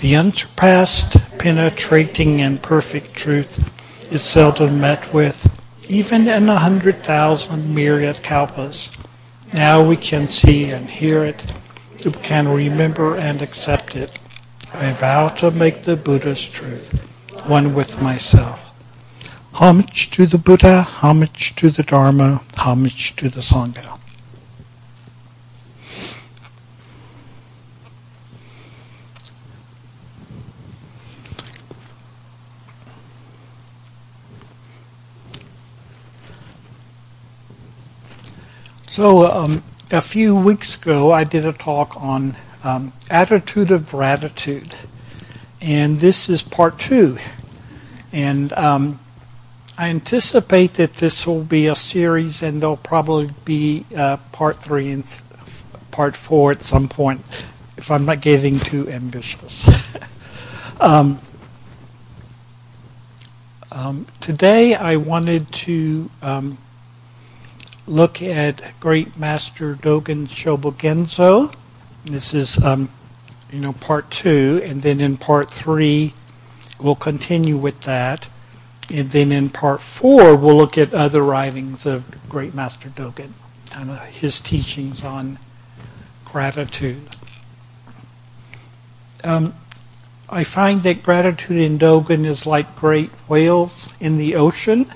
The unsurpassed, penetrating, and perfect truth is seldom met with, even in a hundred thousand myriad kalpas. Now we can see and hear it, we can remember and accept it. I vow to make the Buddha's truth one with myself. Homage to the Buddha, homage to the Dharma, homage to the Sangha. So, um, a few weeks ago, I did a talk on um, attitude of gratitude, and this is part two. And um, I anticipate that this will be a series, and there'll probably be uh, part three and th- part four at some point, if I'm not getting too ambitious. Um, um, today, I wanted to um, look at Great Master Dogen Shobogenzo. This is, um, you know, part two, and then in part three, we'll continue with that. And then in part four, we'll look at other writings of Great Master Dogen, of his teachings on gratitude. Um, I find that gratitude in Dogen is like great whales in the ocean.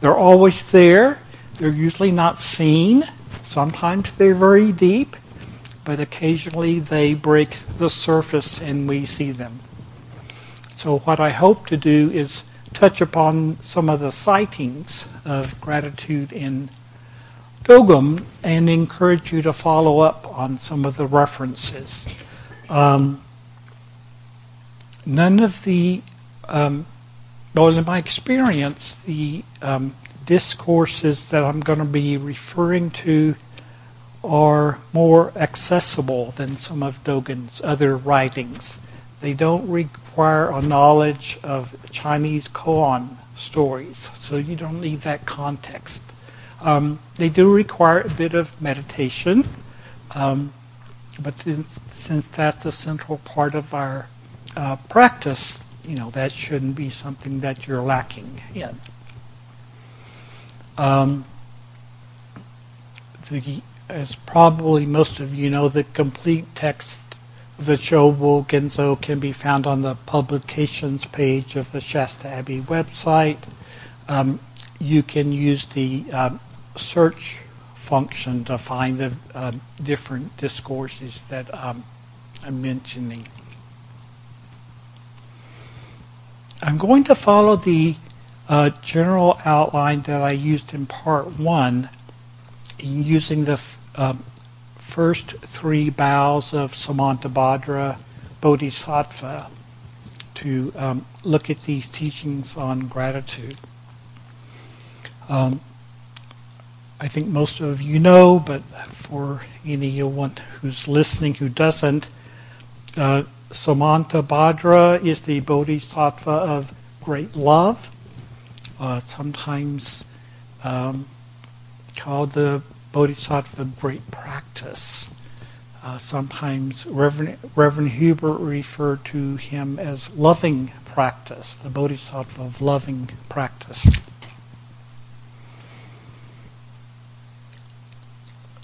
They're always there, they're usually not seen. Sometimes they're very deep, but occasionally they break the surface and we see them. So, what I hope to do is touch upon some of the sightings of gratitude in Dogen and encourage you to follow up on some of the references. Um, none of the, um, well, in my experience, the um, discourses that I'm going to be referring to are more accessible than some of Dogen's other writings. They don't require a knowledge of Chinese koan stories, so you don't need that context. Um, they do require a bit of meditation, um, but since, since, that's a central part of our uh, practice, you know, that shouldn't be something that you're lacking in. Um, the, as probably most of you know, the complete text of the Shobo Genzo can be found on the publications page of the Shasta Abbey website. Um, you can use the um, search function to find the uh, different discourses that um, I'm mentioning. I'm going to follow the uh, general outline that I used in part one, using the uh, first three vows of Samantabhadra Bodhisattva to um, look at these teachings on gratitude. Um, I think most of you know, but for anyone who's listening who doesn't, uh, Samantabhadra is the Bodhisattva of great love uh, sometimes um, called the Bodhisattva great practice. Uh, sometimes Reverend, Reverend Hubert referred to him as loving practice, the Bodhisattva of loving practice.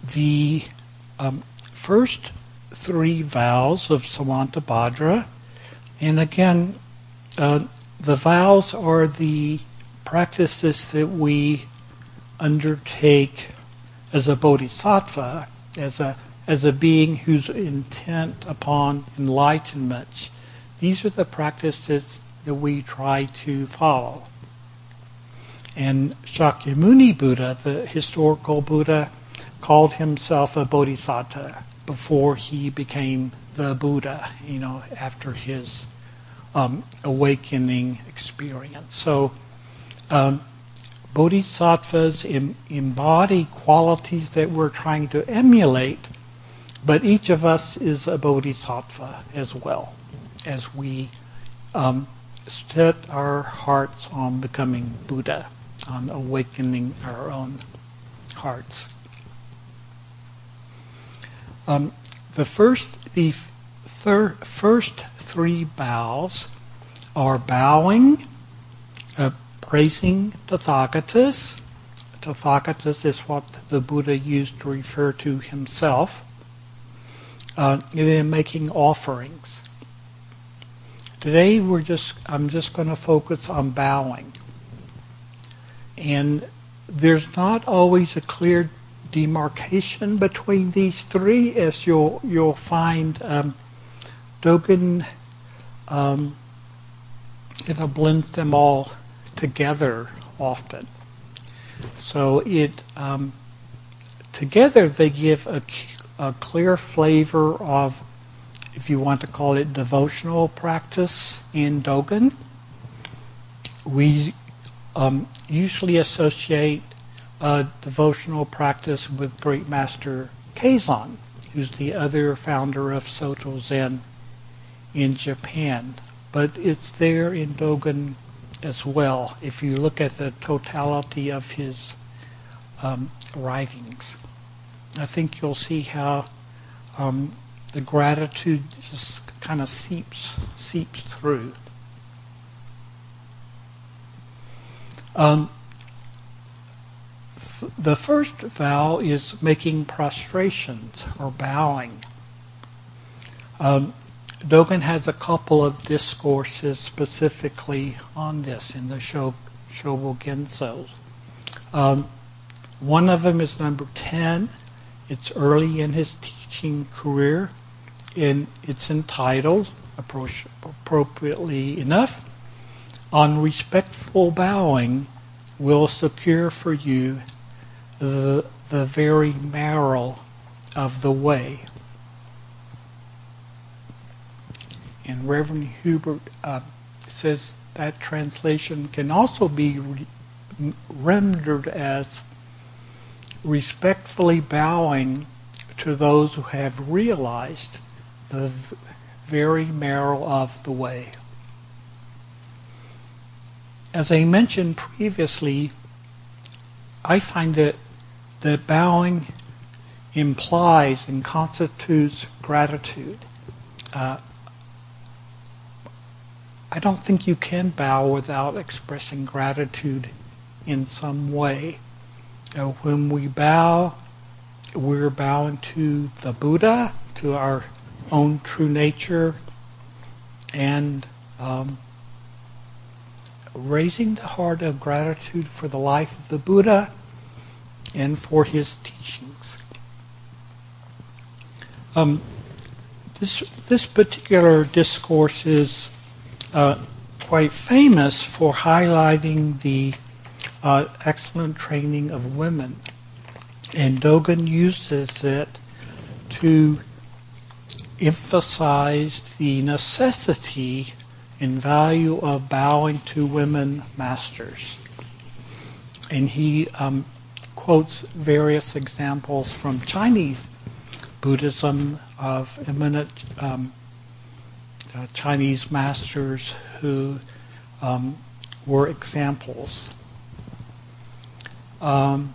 The um, first three vows of Samantabhadra, and again, uh, the vows are the practices that we undertake as a bodhisattva, as a as a being who's intent upon enlightenment, these are the practices that we try to follow. And Shakyamuni Buddha, the historical Buddha, called himself a bodhisattva before he became the Buddha, you know, after his um, awakening experience. So um, bodhisattvas em- embody qualities that we're trying to emulate, but each of us is a bodhisattva as well as we um, set our hearts on becoming Buddha, on awakening our own hearts. Um, the first, the thir- first three bows are bowing, uh, praising Tathagatas. Tathagatas is what the Buddha used to refer to himself. Uh, and then making offerings. Today we're just I'm just going to focus on bowing. And there's not always a clear demarcation between these three, as you'll you'll find um, Dogen um, you know blends them all together often. So it um, together they give a, a clear flavor of, if you want to call it devotional practice in Dogen. We um, usually associate a devotional practice with Great Master Keizan, who's the other founder of Soto Zen in Japan. But it's there in Dogen as well if you look at the totality of his um, writings. I think you'll see how um, the gratitude just kind of seeps seeps through. Um, th- the first vow is making prostrations or bowing. Um, Dogen has a couple of discourses specifically on this in the Sho, Shobo Um, one of them is number 10. It's early in his teaching career, and it's entitled, appropriately enough, On Respectful Bowing Will Secure for You the, the Very Marrow of the Way. And Reverend Hubert uh, says that translation can also be re- rendered as respectfully bowing to those who have realized the very marrow of the way. As I mentioned previously, I find that the bowing implies and constitutes gratitude. Uh, I don't think you can bow without expressing gratitude in some way. Uh, when we bow, we're bowing to the Buddha, to our own true nature, and um, raising the heart of gratitude for the life of the Buddha and for his teachings. Um, this this particular discourse is quite famous for highlighting the uh, excellent training of women. And Dogen uses it to emphasize the necessity and value of bowing to women masters. And he um, quotes various examples from Chinese Buddhism of eminent um, uh, Chinese masters who um, were examples. Um,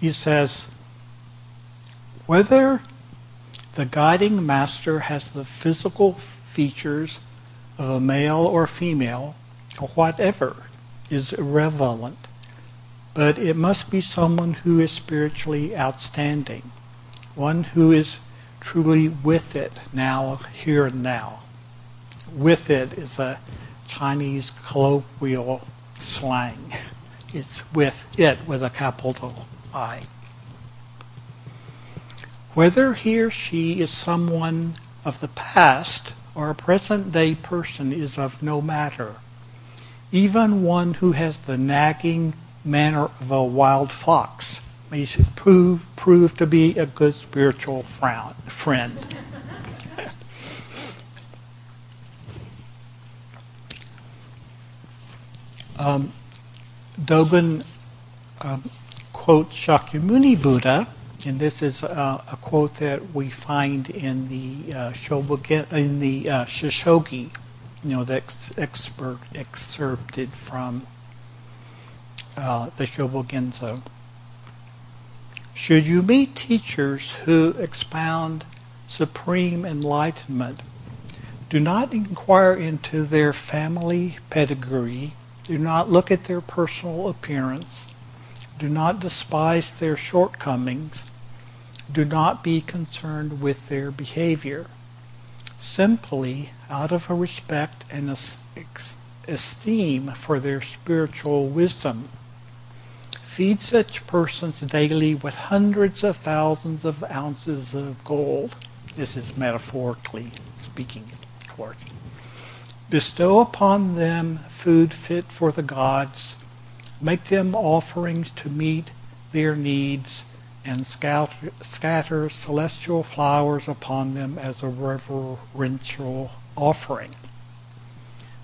he says, whether the guiding master has the physical features of a male or female, or whatever, is irrelevant. But it must be someone who is spiritually outstanding, one who is truly with it now, here and now. With it is a Chinese colloquial slang. It's with it with a capital I. Whether he or she is someone of the past or a present day person is of no matter. Even one who has the nagging manner of a wild fox may prove, prove to be a good spiritual friend. um, Dogen um, quotes Shakyamuni Buddha and this is uh, a quote that we find in the uh, in the uh, you know, that's expert, excerpted from uh, the Shobogenzo. Should you meet teachers who expound supreme enlightenment, do not inquire into their family pedigree, do not look at their personal appearance, do not despise their shortcomings, do not be concerned with their behavior. Simply, out of a respect and esteem for their spiritual wisdom, Feed such persons daily with hundreds of thousands of ounces of gold. This is metaphorically speaking, of course. Bestow upon them food fit for the gods. Make them offerings to meet their needs and scatter, scatter celestial flowers upon them as a reverential offering.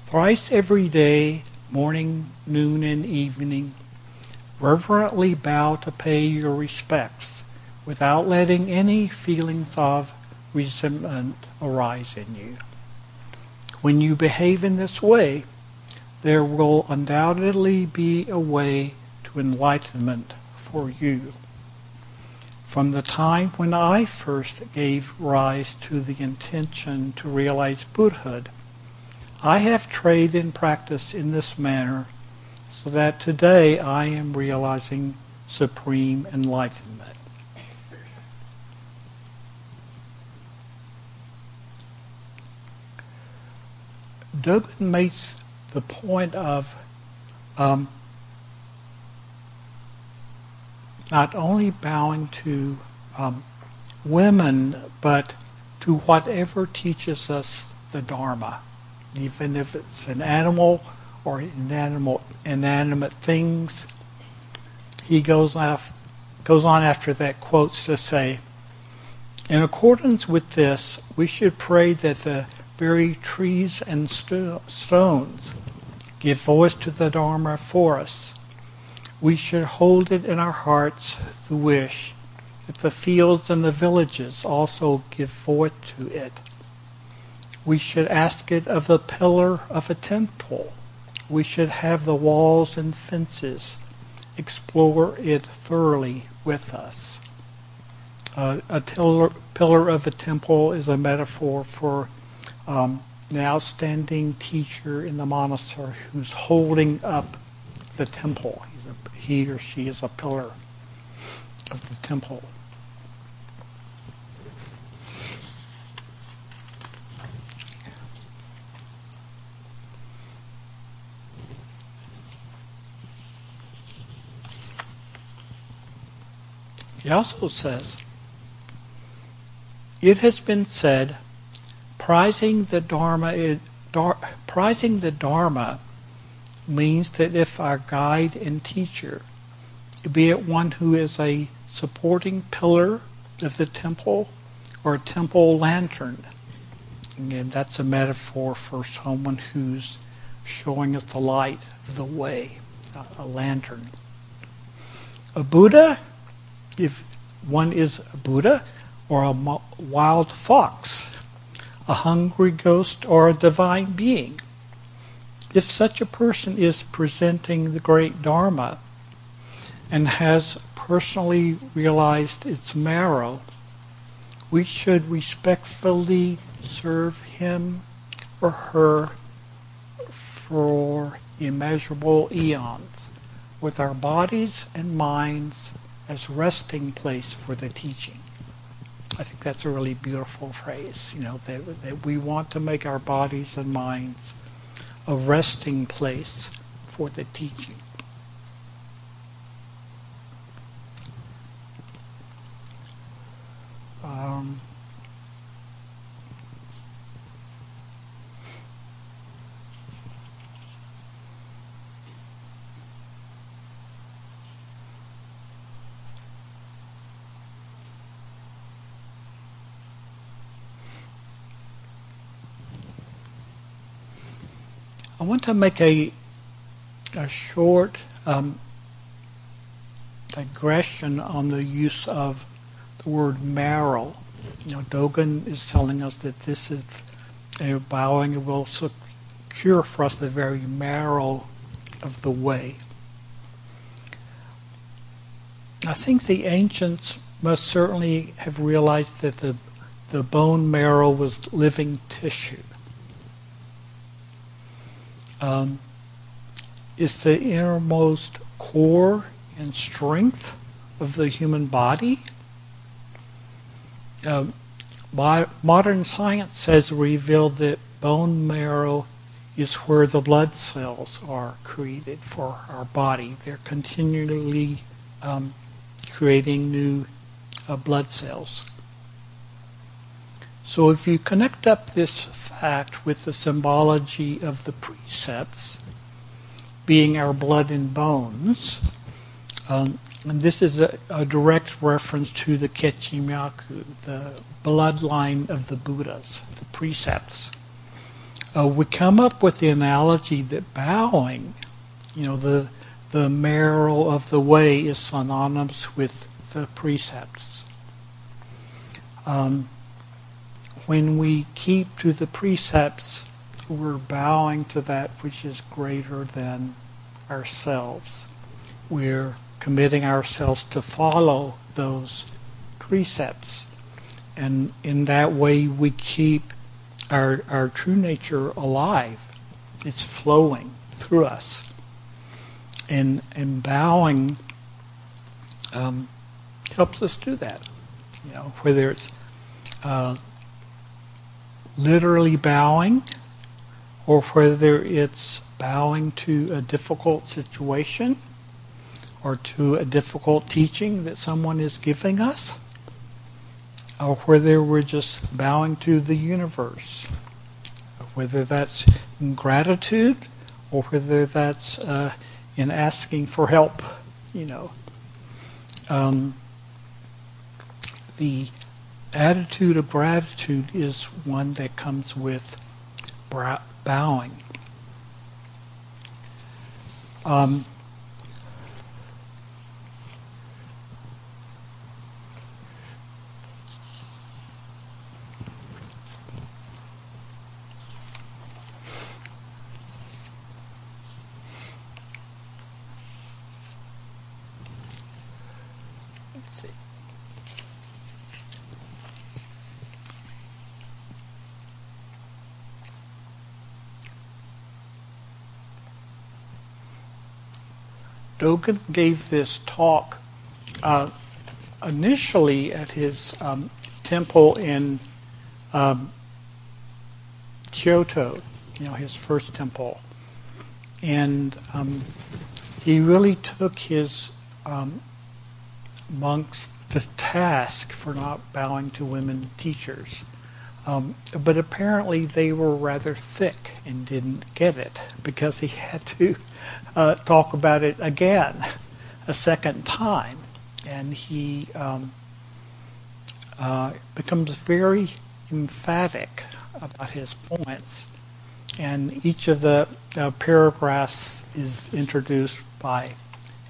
Thrice every day, morning, noon, and evening, reverently bow to pay your respects without letting any feelings of resentment arise in you. When you behave in this way, there will undoubtedly be a way to enlightenment for you. From the time when I first gave rise to the intention to realize Buddhahood, I have trained and practiced in this manner so that today I am realizing supreme enlightenment. Dogen makes the point of um, not only bowing to um, women, but to whatever teaches us the Dharma, even if it's an animal or inanimate, inanimate things. He goes, off, goes on after that quotes to say, in accordance with this, we should pray that the very trees and sto- stones give voice to the Dharma for us. We should hold it in our hearts, the wish that the fields and the villages also give voice to it. We should ask it of the pillar of a temple we should have the walls and fences explore it thoroughly with us. Uh, a tiller, pillar of a temple is a metaphor for um, an outstanding teacher in the monastery who's holding up the temple. A, he or she is a pillar of the temple. He also says, It has been said, prizing the Dharma, dar, prizing the Dharma means that if our guide and teacher, be it one who is a supporting pillar of the temple or a temple lantern, and that's a metaphor for someone who's showing us the light of the way, a lantern. A Buddha if one is a Buddha or a wild fox, a hungry ghost or a divine being. If such a person is presenting the great Dharma and has personally realized its marrow, we should respectfully serve him or her for immeasurable eons with our bodies and minds as resting place for the teaching. I think that's a really beautiful phrase, you know, that, that we want to make our bodies and minds a resting place for the teaching. Um, I want to make a, a short um, digression on the use of the word marrow. Know, Dogen is telling us that this is a bowing that will secure for us the very marrow of the way. I think the ancients must certainly have realized that the, the bone marrow was living tissue. Um, the innermost core and strength of the human body. Uh, modern science has revealed that bone marrow is where the blood cells are created for our body. They're continually um, creating new uh, blood cells. So if you connect up this fact with the symbology of the precepts, being our blood and bones, um, and this is a, a, direct reference to the Kechimyaku, the bloodline of the Buddhas, the precepts. Uh, we come up with the analogy that bowing, you know, the the marrow of the way is synonymous with the precepts. Um, when we keep to the precepts, we're bowing to that which is greater than ourselves. We're committing ourselves to follow those precepts. And in that way, we keep our, our true nature alive. It's flowing through us and and bowing um, helps us do that. You know, whether it's uh, literally bowing or whether it's bowing to a difficult situation or to a difficult teaching that someone is giving us, or whether we're just bowing to the universe, whether that's gratitude or whether that's uh, in asking for help, you know. Um, the attitude of gratitude is one that comes with bowing. Um, Dogen gave this talk uh, initially at his um, temple in um, Kyoto, you know, his first temple. And um, he really took his um, monks to task for not bowing to women teachers. Um, but apparently they were rather thick and didn't get it because he had to uh, talk about it again a second time. And he um, uh, becomes very emphatic about his points. And each of the uh, paragraphs is introduced by,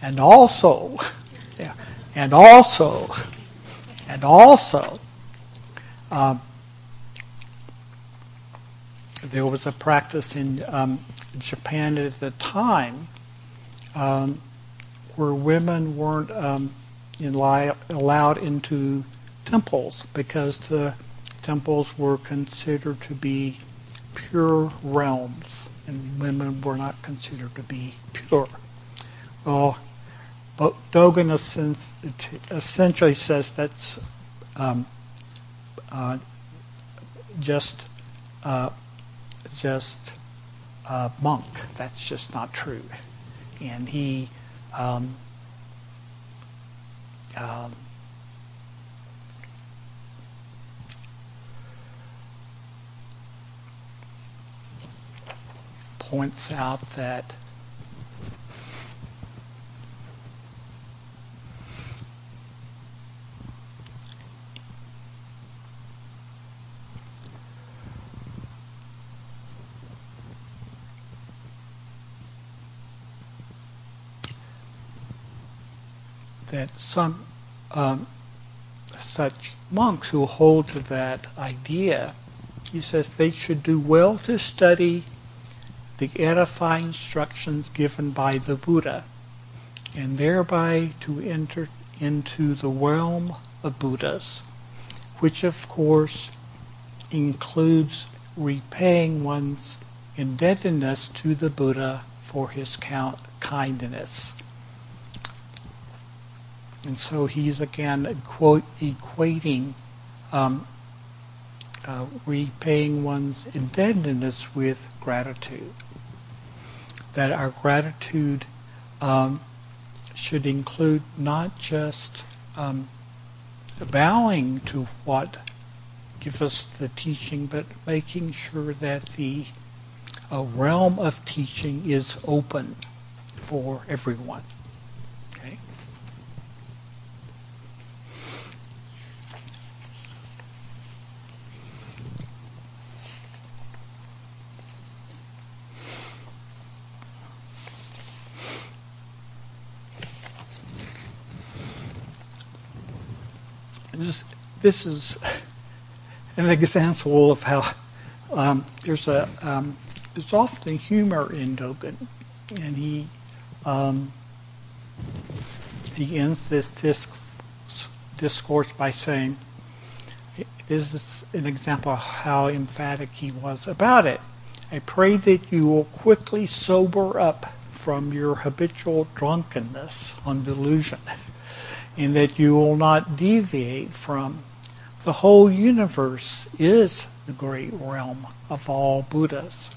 and also, yeah, and also, and also. Um, there was a practice in um, Japan at the time um, where women weren't um, allowed into temples because the temples were considered to be pure realms and women were not considered to be pure. Well, but Dogen essentially says that's um, uh, just uh, just a monk. That's just not true. And he um, um, points out that that some um, such monks who hold to that idea, he says they should do well to study the edifying instructions given by the Buddha, and thereby to enter into the realm of Buddhas, which of course includes repaying one's indebtedness to the Buddha for his kindness. And so he's again quote, equating um, uh, repaying one's indebtedness with gratitude. That our gratitude um, should include not just um, bowing to what gives us the teaching, but making sure that the uh, realm of teaching is open for everyone. Okay? This, this is an example of how um, there's a um, often humor in Dogen, and he um, he ends this disc, discourse by saying, "This is an example of how emphatic he was about it. I pray that you will quickly sober up from your habitual drunkenness on delusion." And that you will not deviate from. The whole universe is the great realm of all Buddhas.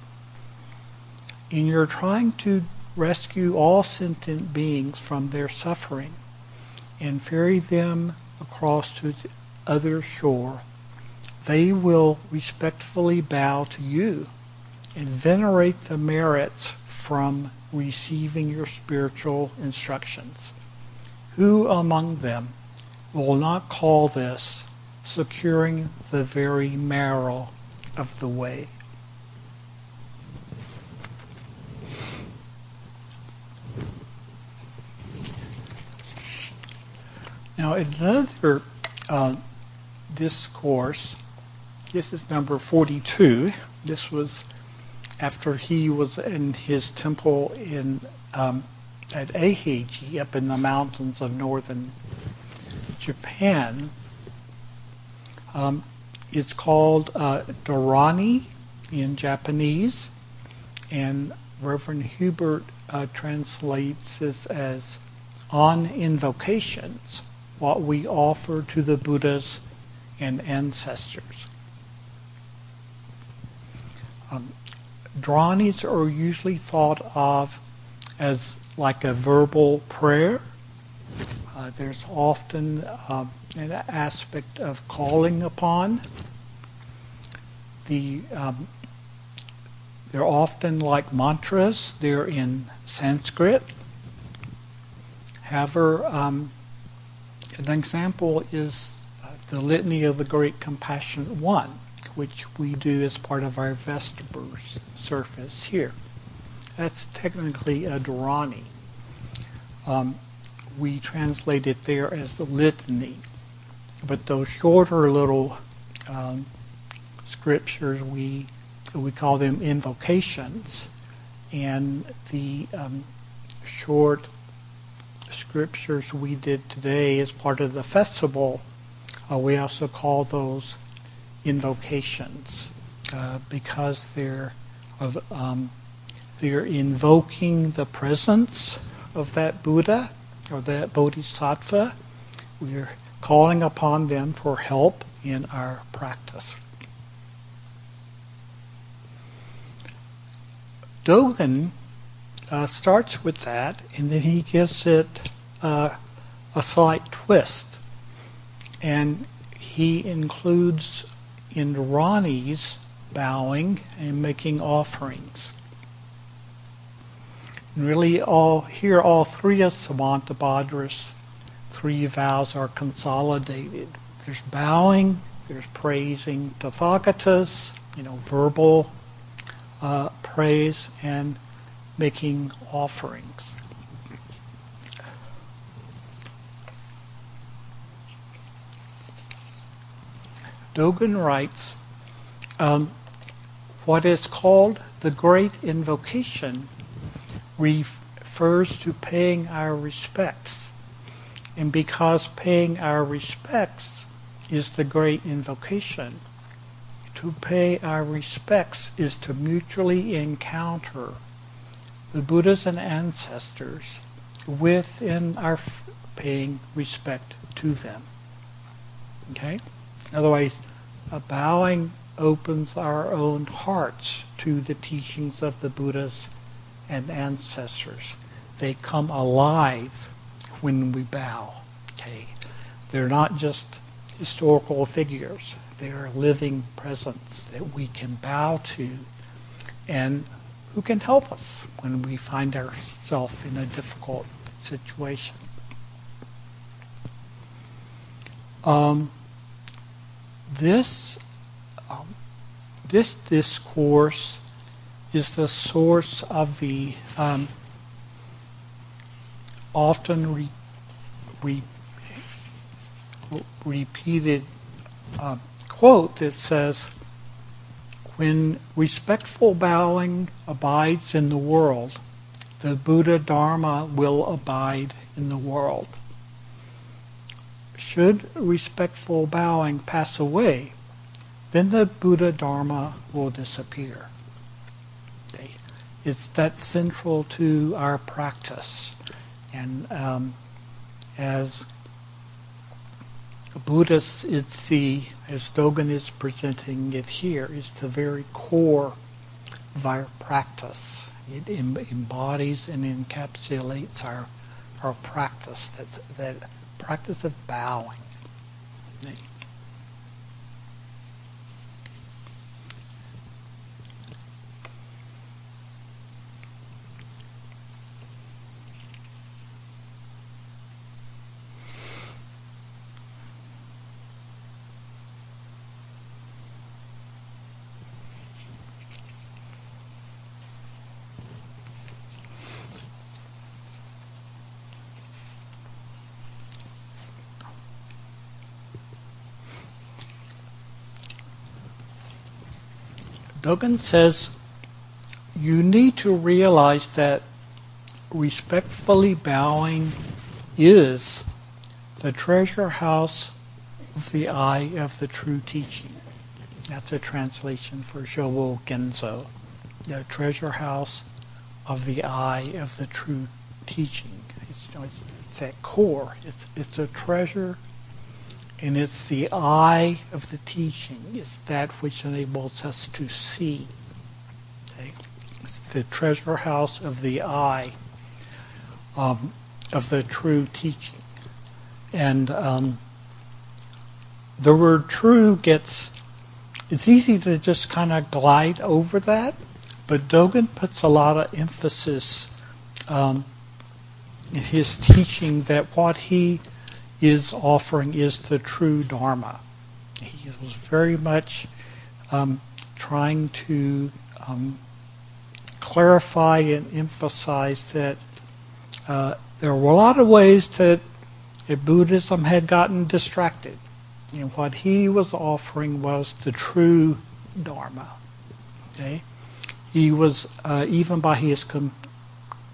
And you're trying to rescue all sentient beings from their suffering and ferry them across to the other shore. They will respectfully bow to you and venerate the merits from receiving your spiritual instructions. Who among them will not call this securing the very marrow of the way? Now, in another uh, discourse, this is number 42. This was after he was in his temple in um, at Eiheiji up in the mountains of northern Japan. Um, it's called uh, Dharani in Japanese, and Reverend Hubert uh, translates this as on invocations, what we offer to the Buddhas and ancestors. Um, Dharanis are usually thought of as like a verbal prayer. Uh, there's often um, an aspect of calling upon. The um, they're often like mantras. They're in Sanskrit. However, um, an example is uh, the Litany of the Great Compassionate One, which we do as part of our Vespers service here. That's technically a Dharani. Um, we translate it there as the litany. But those shorter little um, scriptures, we we call them invocations, and the um, short scriptures we did today as part of the festival, uh, we also call those invocations uh, because they're of um, they're invoking the presence of that Buddha or that Bodhisattva. We're calling upon them for help in our practice. Dogen uh, starts with that, and then he gives it uh, a slight twist. And he includes in Dharanis bowing and making offerings. And really, all here, all three of Samantabhadra's three vows are consolidated. There's bowing, there's praising Tathagatas, you know, verbal uh, praise, and making offerings. Dogen writes, um, what is called the Great Invocation refers to paying our respects. And because paying our respects is the Great Invocation, to pay our respects is to mutually encounter the Buddhas and ancestors within our paying respect to them. Okay? Otherwise, a bowing opens our own hearts to the teachings of the Buddhas and ancestors. They come alive when we bow. Okay? They're not just historical figures. They are living presence that we can bow to and who can help us when we find ourselves in a difficult situation. Um, this um, this discourse is the source of the um, often re, re, repeated uh, quote that says, When respectful bowing abides in the world, the Buddha Dharma will abide in the world. Should respectful bowing pass away, then the Buddha Dharma will disappear. It's that central to our practice. And um, as Buddhists, it's the, as Dogen is presenting it here, it's the very core of our practice. It embodies and encapsulates our, our practice, that's, that practice of bowing. Dogen says you need to realize that respectfully bowing is the treasure house of the eye of the true teaching. That's a translation for Shobo Genzo. The treasure house of the eye of the true teaching. It's, it's that core. It's, it's a treasure and it's the eye of the teaching. It's that which enables us to see. Okay? It's the treasure house of the eye um, of the true teaching. And um, the word true gets, it's easy to just kind of glide over that, but Dogen puts a lot of emphasis um, in his teaching that what he is offering is the true Dharma. He was very much um, trying to um, clarify and emphasize that uh, there were a lot of ways that Buddhism had gotten distracted. And what he was offering was the true Dharma. Okay? He was, uh, even by his com-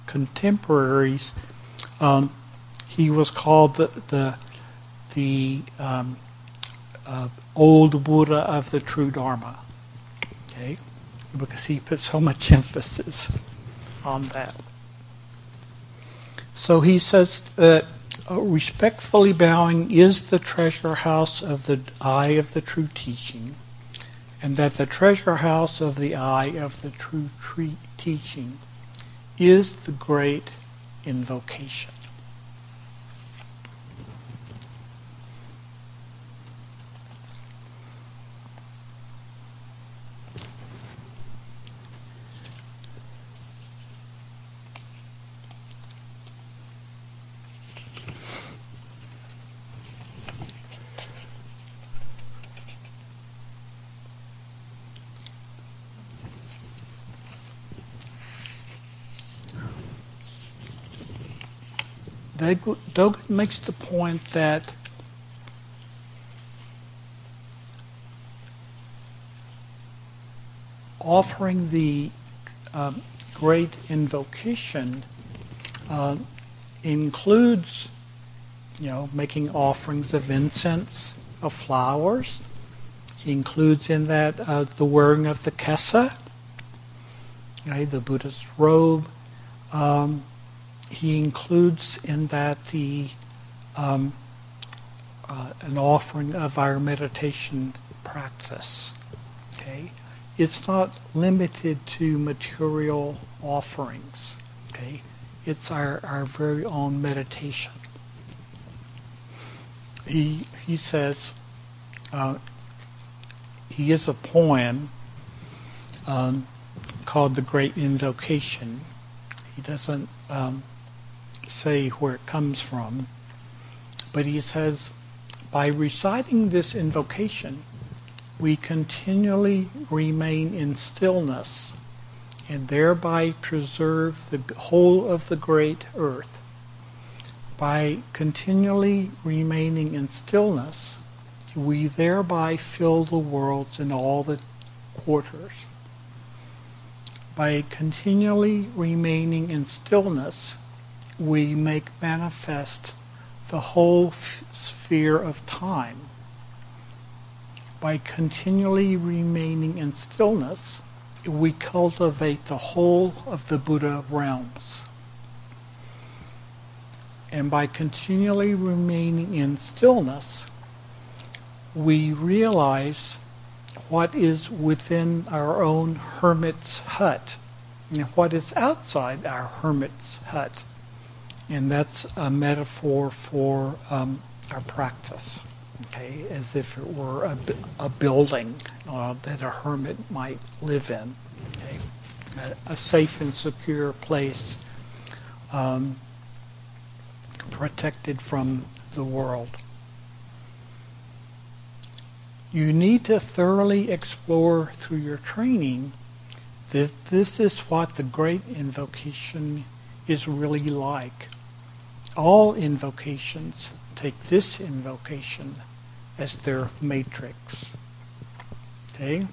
contemporaries, um, he was called the the, the um, uh, old Buddha of the true Dharma. Okay, because he put so much emphasis on that. So he says that uh, respectfully bowing is the treasure house of the eye of the true teaching, and that the treasure house of the eye of the true teaching is the great invocation. Dogen makes the point that offering the um, great invocation uh, includes making offerings of incense, of flowers. He includes in that uh, the wearing of the kesa, the Buddhist robe, um, he includes in that the um, uh, an offering of our meditation practice. Okay, it's not limited to material offerings. Okay, it's our, our very own meditation. He he says uh, he is a poem um, called the Great Invocation. He doesn't um, say where it comes from, but he says by reciting this invocation, we continually remain in stillness and thereby preserve the whole of the great earth. By continually remaining in stillness, we thereby fill the worlds in all the quarters. By continually remaining in stillness, we make manifest the whole f- sphere of time. By continually remaining in stillness, we cultivate the whole of the Buddha realms. And by continually remaining in stillness, we realize what is within our own hermit's hut and what is outside our hermit's hut. And that's a metaphor for um, our practice, okay, as if it were a, a building uh, that a hermit might live in, okay, a, a safe and secure place um, protected from the world. You need to thoroughly explore through your training that this is what the great invocation is really like. All invocations take this invocation as their matrix. Okay?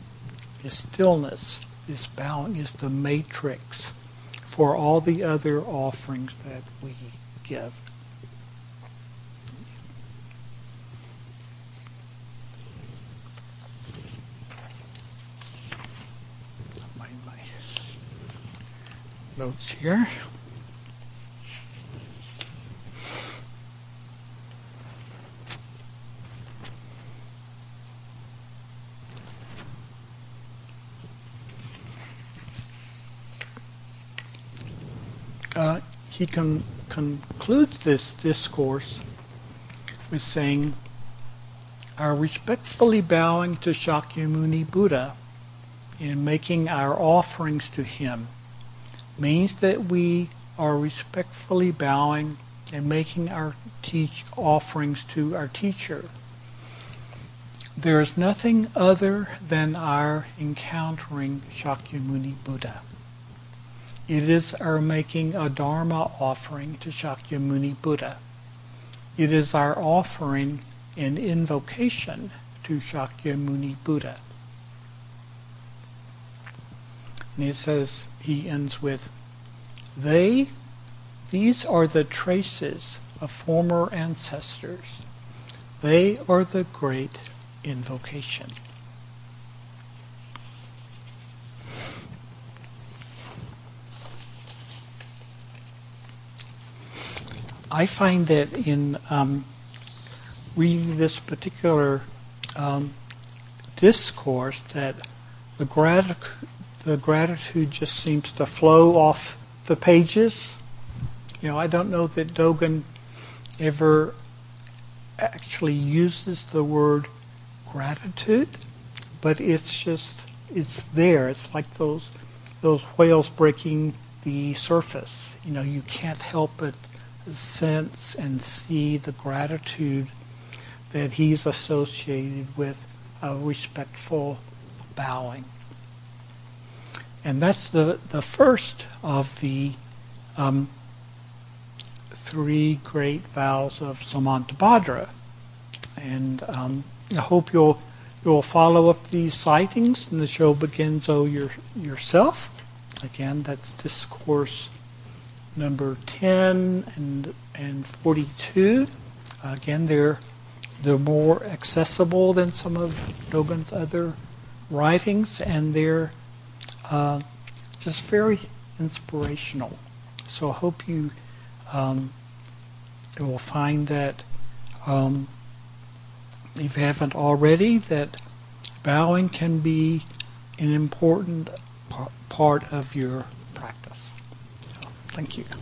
Is stillness, is bowing, is the matrix for all the other offerings that we give. My notes here. uh, he con- concludes this discourse with saying, Our respectfully bowing to Shakyamuni Buddha and making our offerings to him means that we are respectfully bowing and making our teach offerings to our teacher. There is nothing other than our encountering Shakyamuni Buddha. It is our making a Dharma offering to Shakyamuni Buddha. It is our offering an invocation to Shakyamuni Buddha. And he says, he ends with, They, these are the traces of former ancestors. They are the great invocation. I find that in um, reading this particular um, discourse that the, the gratitude just seems to flow off the pages. You know, I don't know that Dogen ever actually uses the word gratitude, but it's just it's there. It's like those those whales breaking the surface. You know, you can't help but sense and see the gratitude that he's associated with a respectful bowing. And that's the, the first of the um, three great vows of Samantabhadra. And um, I hope you'll You'll follow up these sightings, and the show begins oh your, yourself. Again, that's discourse number 10 and, and 42. Again, they're, they're more accessible than some of Dogen's other writings, and they're uh, just very inspirational. So I hope you um, will find that, um, if you haven't already, that bowing can be an important part of your practice. Thank you.